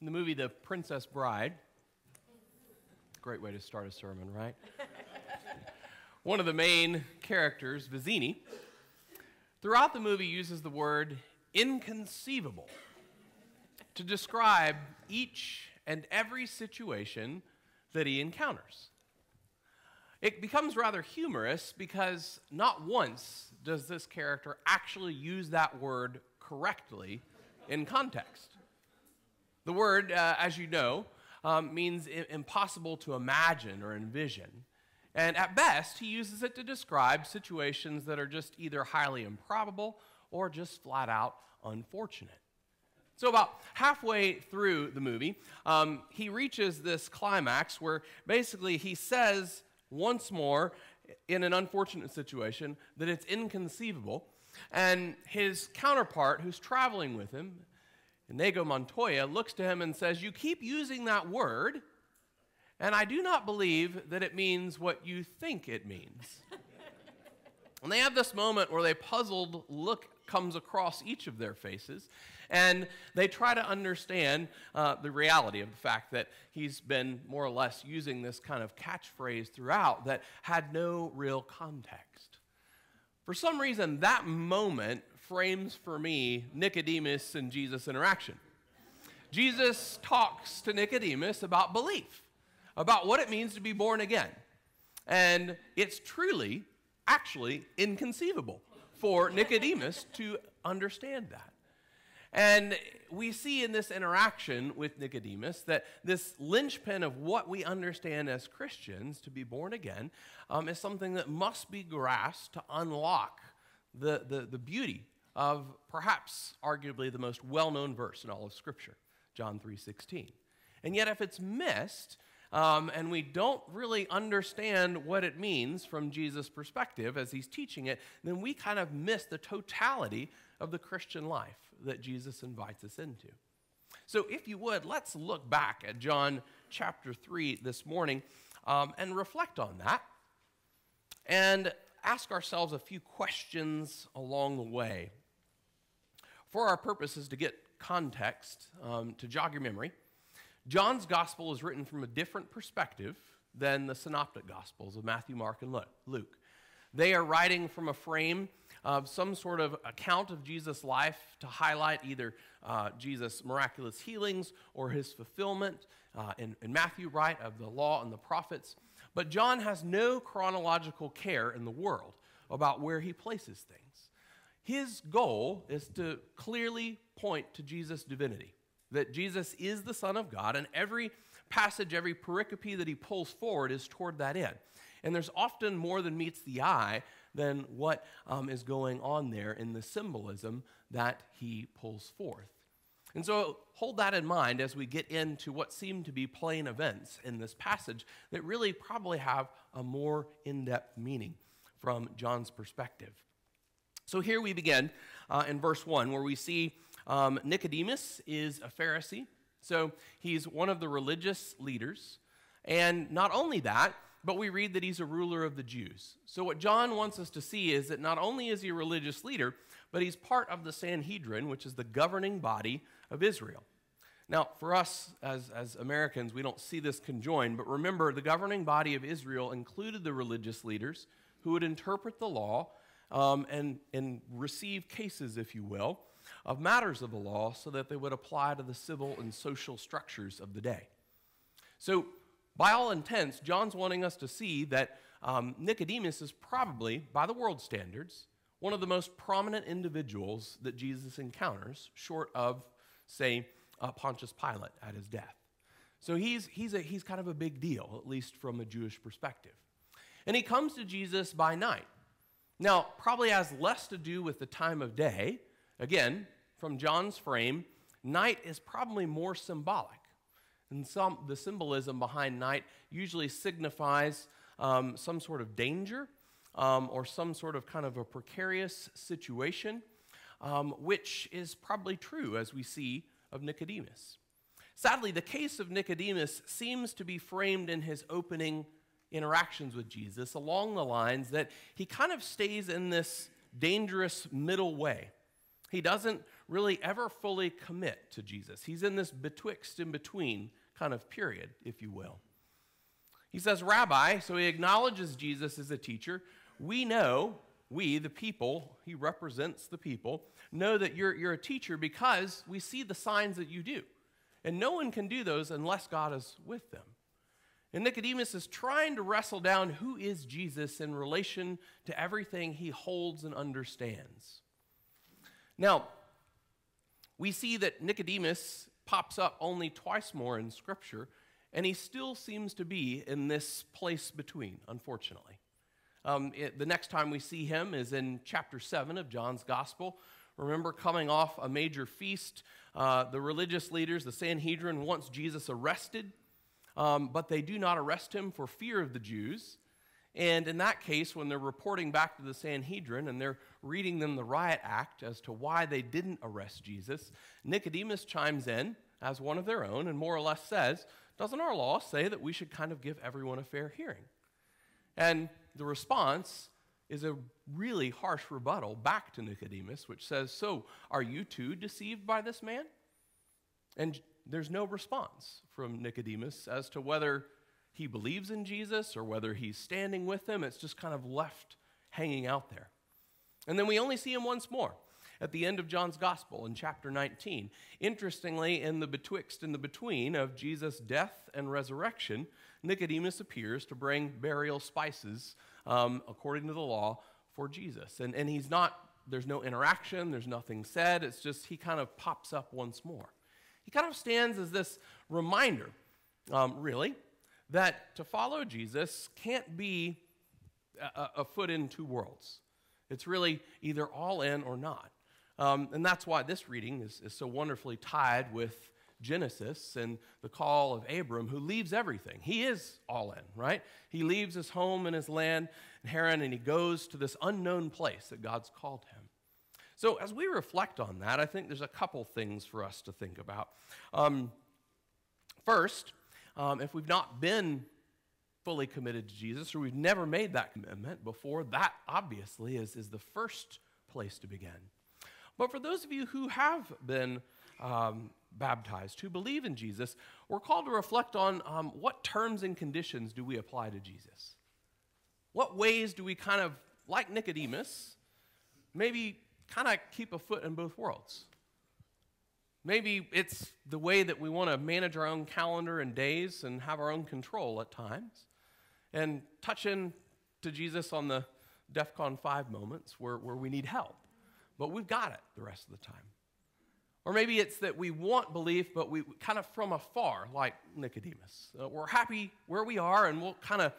In the movie The Princess Bride, great way to start a sermon, right? One of the main characters, Vizzini, throughout the movie uses the word inconceivable to describe each and every situation that he encounters. It becomes rather humorous because not once does this character actually use that word correctly in context. The word, uh, as you know, um, means impossible to imagine or envision. And at best, he uses it to describe situations that are just either highly improbable or just flat out unfortunate. So, about halfway through the movie, um, he reaches this climax where basically he says once more, in an unfortunate situation, that it's inconceivable. And his counterpart, who's traveling with him, Inigo Montoya looks to him and says, You keep using that word, and I do not believe that it means what you think it means. and they have this moment where a puzzled look comes across each of their faces, and they try to understand uh, the reality of the fact that he's been more or less using this kind of catchphrase throughout that had no real context. For some reason, that moment frames for me Nicodemus and Jesus' interaction. Jesus talks to Nicodemus about belief, about what it means to be born again. And it's truly, actually, inconceivable for Nicodemus to understand that. And we see in this interaction with Nicodemus that this linchpin of what we understand as Christians to be born again um, is something that must be grasped to unlock the, the, the beauty of perhaps arguably the most well-known verse in all of Scripture, John 3.16. And yet if it's missed, um, and we don't really understand what it means from Jesus' perspective as he's teaching it, then we kind of miss the totality of the Christian life that Jesus invites us into. So, if you would, let's look back at John chapter 3 this morning um, and reflect on that and ask ourselves a few questions along the way. For our purposes to get context, um, to jog your memory, John's gospel is written from a different perspective than the synoptic gospels of Matthew, Mark, and Luke. They are writing from a frame of some sort of account of Jesus' life to highlight either uh, Jesus' miraculous healings or his fulfillment uh, in, in Matthew, right, of the law and the prophets. But John has no chronological care in the world about where he places things. His goal is to clearly point to Jesus' divinity, that Jesus is the Son of God, and every passage, every pericope that he pulls forward is toward that end. And there's often more than meets the eye than what um, is going on there in the symbolism that he pulls forth. And so hold that in mind as we get into what seem to be plain events in this passage that really probably have a more in depth meaning from John's perspective. So here we begin uh, in verse 1, where we see um, Nicodemus is a Pharisee. So he's one of the religious leaders. And not only that, but we read that he's a ruler of the Jews. So, what John wants us to see is that not only is he a religious leader, but he's part of the Sanhedrin, which is the governing body of Israel. Now, for us as, as Americans, we don't see this conjoined, but remember, the governing body of Israel included the religious leaders who would interpret the law um, and, and receive cases, if you will, of matters of the law so that they would apply to the civil and social structures of the day. So, by all intents, John's wanting us to see that um, Nicodemus is probably, by the world standards, one of the most prominent individuals that Jesus encounters, short of, say, uh, Pontius Pilate at his death. So he's, he's, a, he's kind of a big deal, at least from a Jewish perspective. And he comes to Jesus by night. Now, probably has less to do with the time of day. Again, from John's frame, night is probably more symbolic. And some, the symbolism behind night usually signifies um, some sort of danger um, or some sort of kind of a precarious situation, um, which is probably true as we see of Nicodemus. Sadly, the case of Nicodemus seems to be framed in his opening interactions with Jesus along the lines that he kind of stays in this dangerous middle way. He doesn't really ever fully commit to Jesus. He's in this betwixt and between kind of period, if you will. He says, Rabbi, so he acknowledges Jesus as a teacher. We know, we, the people, he represents the people, know that you're, you're a teacher because we see the signs that you do. And no one can do those unless God is with them. And Nicodemus is trying to wrestle down who is Jesus in relation to everything he holds and understands. Now, we see that Nicodemus pops up only twice more in Scripture, and he still seems to be in this place between, unfortunately. Um, it, the next time we see him is in chapter 7 of John's Gospel. Remember, coming off a major feast, uh, the religious leaders, the Sanhedrin, wants Jesus arrested, um, but they do not arrest him for fear of the Jews. And in that case, when they're reporting back to the Sanhedrin and they're reading them the riot act as to why they didn't arrest Jesus, Nicodemus chimes in as one of their own and more or less says, Doesn't our law say that we should kind of give everyone a fair hearing? And the response is a really harsh rebuttal back to Nicodemus, which says, So, are you too deceived by this man? And there's no response from Nicodemus as to whether he believes in Jesus or whether he's standing with him. It's just kind of left hanging out there. And then we only see him once more at the end of John's Gospel in chapter 19. Interestingly, in the betwixt and the between of Jesus' death and resurrection, Nicodemus appears to bring burial spices um, according to the law for Jesus. And, and he's not, there's no interaction, there's nothing said. It's just he kind of pops up once more. He kind of stands as this reminder, um, really, that to follow Jesus can't be a, a, foot in two worlds. It's really either all in or not. Um, and that's why this reading is, is so wonderfully tied with Genesis and the call of Abram, who leaves everything. He is all in, right? He leaves his home and his land in Haran and he goes to this unknown place that God's called him. So, as we reflect on that, I think there's a couple things for us to think about. Um, first, um, if we've not been fully committed to Jesus or we've never made that commitment before, that obviously is, is the first place to begin. But for those of you who have been um, baptized, who believe in Jesus, we're called to reflect on um, what terms and conditions do we apply to Jesus? What ways do we kind of, like Nicodemus, maybe kind of keep a foot in both worlds? Maybe it's the way that we want to manage our own calendar and days and have our own control at times. And touch in to Jesus on the DEF CON 5 moments where, where we need help. But we've got it the rest of the time. Or maybe it's that we want belief, but we kind of from afar, like Nicodemus. Uh, we're happy where we are and we'll kind of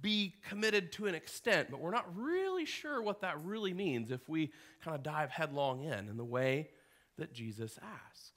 be committed to an extent, but we're not really sure what that really means if we kind of dive headlong in in the way that Jesus asks.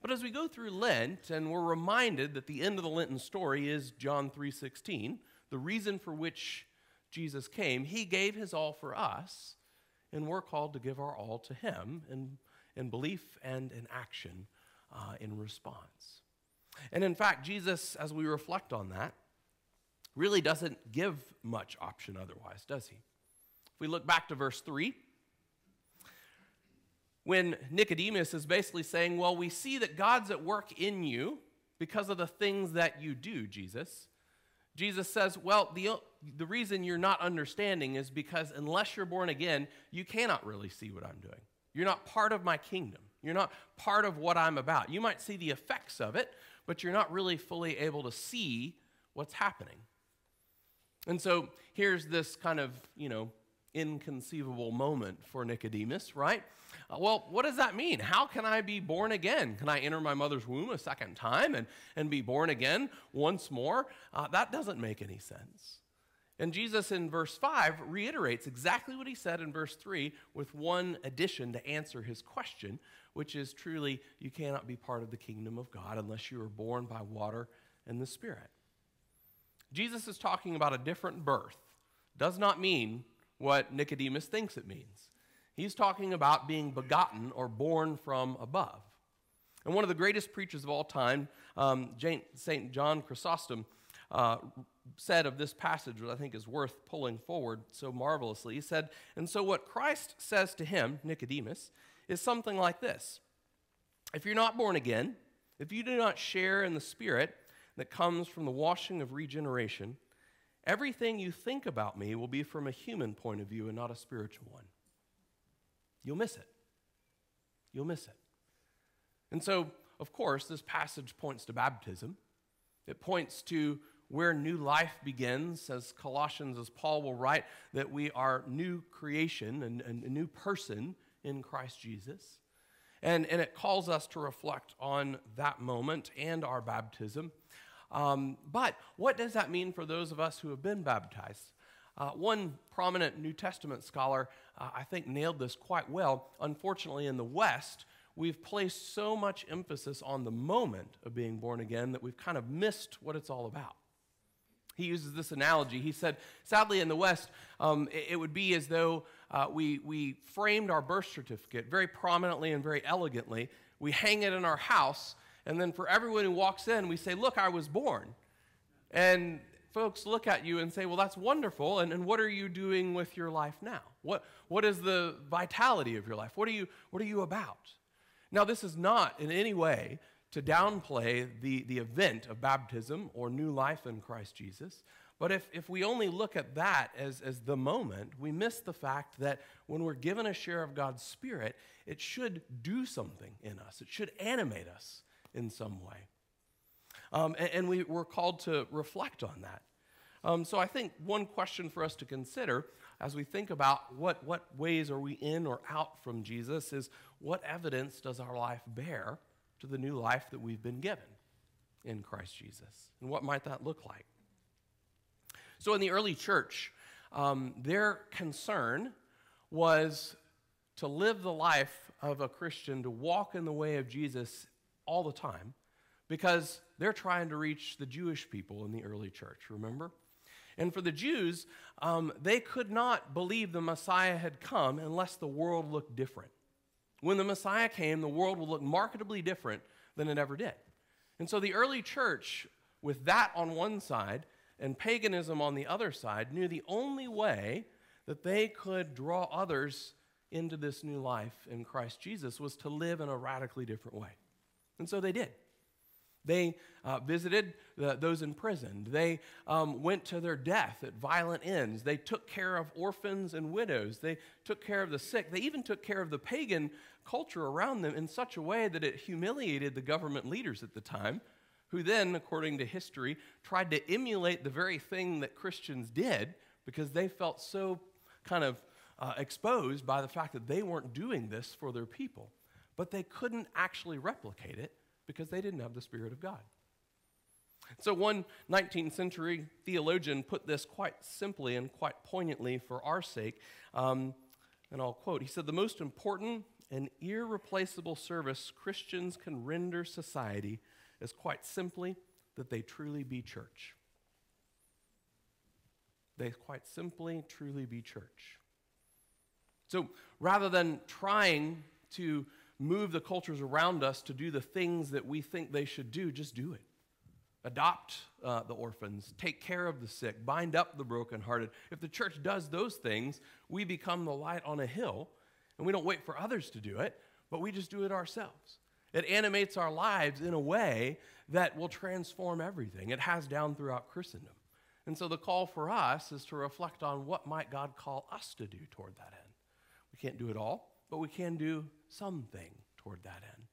But as we go through Lent and we're reminded that the end of the Lenten story is John 3:16, the reason for which Jesus came, he gave his all for us, and we're called to give our all to him in, in belief and in action uh, in response. And in fact, Jesus, as we reflect on that, really doesn't give much option otherwise, does he? If we look back to verse 3, when Nicodemus is basically saying, Well, we see that God's at work in you because of the things that you do, Jesus. Jesus says, Well, the, the reason you're not understanding is because unless you're born again, you cannot really see what I'm doing. You're not part of my kingdom. You're not part of what I'm about. You might see the effects of it, but you're not really fully able to see what's happening. And so here's this kind of, you know, inconceivable moment for Nicodemus, right? Uh, well, what does that mean? How can I be born again? Can I enter my mother's womb a second time and, and be born again once more? Uh, that doesn't make any sense. And Jesus in verse 5 reiterates exactly what he said in verse 3 with one addition to answer his question, which is truly, you cannot be part of the kingdom of God unless you are born by water and the Spirit. Jesus is talking about a different birth. Does not mean what Nicodemus thinks it means. He's talking about being begotten or born from above. And one of the greatest preachers of all time, um, St. John Chrysostom, uh, said of this passage, which I think is worth pulling forward so marvelously. He said, And so what Christ says to him, Nicodemus, is something like this If you're not born again, if you do not share in the Spirit that comes from the washing of regeneration, everything you think about me will be from a human point of view and not a spiritual one. You'll miss it. You'll miss it. And so, of course, this passage points to baptism. It points to where new life begins, as Colossians, as Paul will write, that we are new creation and, and a new person in Christ Jesus. And, and it calls us to reflect on that moment and our baptism. Um, but what does that mean for those of us who have been baptized? Uh, one prominent New Testament scholar, uh, I think, nailed this quite well. Unfortunately, in the West, we've placed so much emphasis on the moment of being born again that we've kind of missed what it's all about. He uses this analogy. He said, sadly, in the West, um, it, it, would be as though uh, we, we framed our birth certificate very prominently and very elegantly. We hang it in our house, and then for everyone who walks in, we say, Look, I was born. And folks look at you and say, Well, that's wonderful. And, and what are you doing with your life now? What, what is the vitality of your life? What are, you, what are you about? Now, this is not in any way to downplay the, the event of baptism or new life in Christ Jesus. But if, if we only look at that as, as the moment, we miss the fact that when we're given a share of God's Spirit, it should do something in us, it should animate us in some way. Um, and, and we, we're called to reflect on that. Um, so I think one question for us to consider as we think about what, what ways are we in or out from Jesus is what evidence does our life bear to the new life that we've been given in Christ Jesus. And what might that look like? So, in the early church, um, their concern was to live the life of a Christian, to walk in the way of Jesus all the time, because they're trying to reach the Jewish people in the early church, remember? And for the Jews, um, they could not believe the Messiah had come unless the world looked different. When the Messiah came, the world would look markedly different than it ever did. And so the early church, with that on one side and paganism on the other side, knew the only way that they could draw others into this new life in Christ Jesus was to live in a radically different way. And so they did. They uh, visited the, those imprisoned. They um, went to their death at violent ends. They took care of orphans and widows. They took care of the sick. They even took care of the pagan culture around them in such a way that it humiliated the government leaders at the time, who then, according to history, tried to emulate the very thing that Christians did because they felt so kind of uh, exposed by the fact that they weren't doing this for their people. But they couldn't actually replicate it because they didn't have the Spirit of God. So, one 19th century theologian put this quite simply and quite poignantly for our sake. Um, and I'll quote He said, The most important and irreplaceable service Christians can render society is quite simply that they truly be church. They quite simply, truly be church. So rather than trying to move the cultures around us to do the things that we think they should do, just do it. Adopt uh, the orphans, take care of the sick, bind up the brokenhearted. If the church does those things, we become the light on a hill, and we don't wait for others to do it, but we just do it ourselves. It animates our lives in a way that will transform everything. It has down throughout Christendom. And so the call for us is to reflect on what might God call us to do toward that end. We can't do it all, but we can do something toward that end.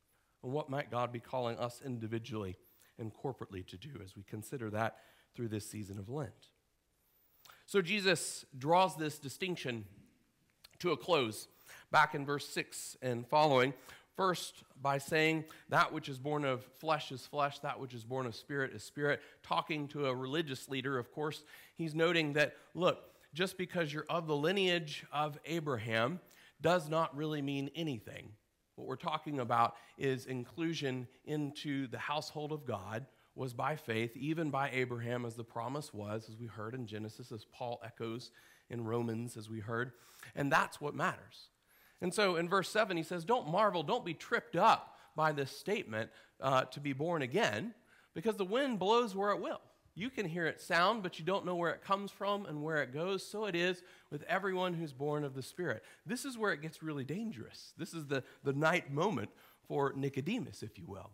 And what might God be calling us individually and corporately to do as we consider that through this season of Lent? So Jesus draws this distinction to a close back in verse 6 and following. First, by saying, that which is born of flesh is flesh, that which is born of spirit is spirit. Talking to a religious leader, of course, he's noting that, look, just because you're of the lineage of Abraham does not really mean anything. What we're talking about is inclusion into the household of God was by faith, even by Abraham, as the promise was, as we heard in Genesis, as Paul echoes in Romans, as we heard. And that's what matters. And so in verse 7, he says, Don't marvel, don't be tripped up by this statement uh, to be born again, because the wind blows where it will. You can hear it sound, but you don't know where it comes from and where it goes. So it is with everyone who's born of the Spirit. This is where it gets really dangerous. This is the, the night moment for Nicodemus, if you will.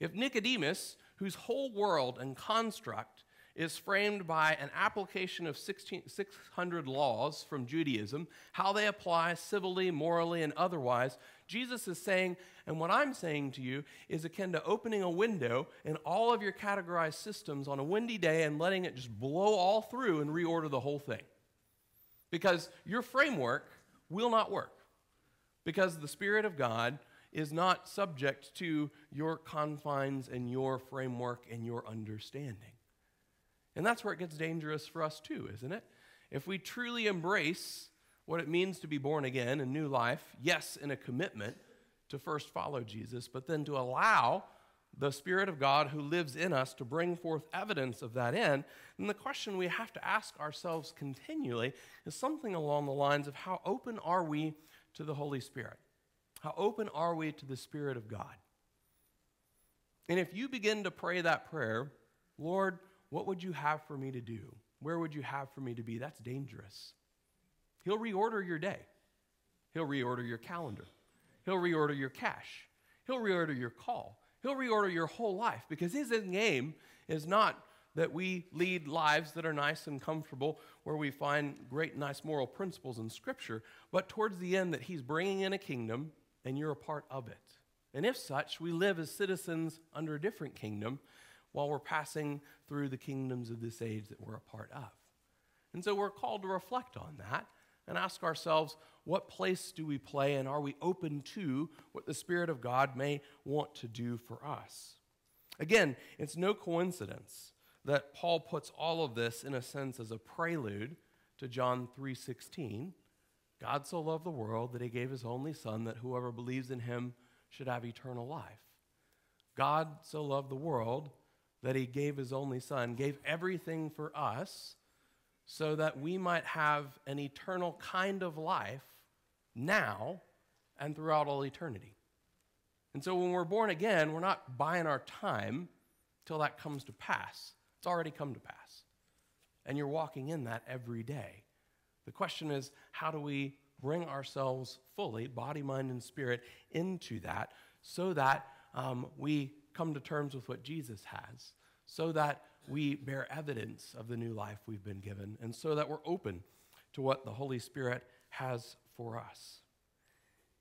If Nicodemus, whose whole world and construct is framed by an application of 16, 600 laws from Judaism, how they apply civilly, morally, and otherwise. Jesus is saying, and what I'm saying to you is akin to opening a window in all of your categorized systems on a windy day and letting it just blow all through and reorder the whole thing. Because your framework will not work. Because the Spirit of God is not subject to your confines and your framework and your understanding. And that's where it gets dangerous for us too, isn't it? If we truly embrace what it means to be born again and new life, yes, in a commitment to first follow Jesus, but then to allow the Spirit of God who lives in us to bring forth evidence of that end, then the question we have to ask ourselves continually is something along the lines of how open are we to the Holy Spirit? How open are we to the Spirit of God? And if you begin to pray that prayer, Lord, what would you have for me to do? Where would you have for me to be? That's dangerous. He'll reorder your day, He'll reorder your calendar, He'll reorder your cash, He'll reorder your call, He'll reorder your whole life because His aim is not that we lead lives that are nice and comfortable, where we find great, nice moral principles in Scripture, but towards the end, that He's bringing in a kingdom and you're a part of it. And if such, we live as citizens under a different kingdom while we're passing through the kingdoms of this age that we're a part of. And so we're called to reflect on that and ask ourselves, what place do we play and are we open to what the Spirit of God may want to do for us? Again, it's no coincidence that Paul puts all of this in a sense as a prelude to John 3:16. God so loved the world that he gave his only son that whoever believes in him should have eternal life. God so loved the world that he gave his only son, gave everything for us so that we might have an eternal kind of life now and throughout all eternity. And so when we're born again, we're not buying our time till that comes to pass. It's already come to pass. And you're walking in that every day. The question is, how do we bring ourselves fully, body, mind, and spirit, into that so that um, we come to terms with what Jesus has so that we bear evidence of the new life we've been given and so that we're open to what the Holy Spirit has for us.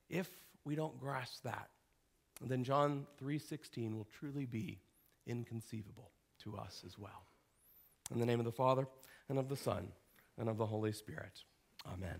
If we don't grasp that, then John 3:16 will truly be inconceivable to us as well. In the name of the Father and of the Son and of the Holy Spirit. Amen.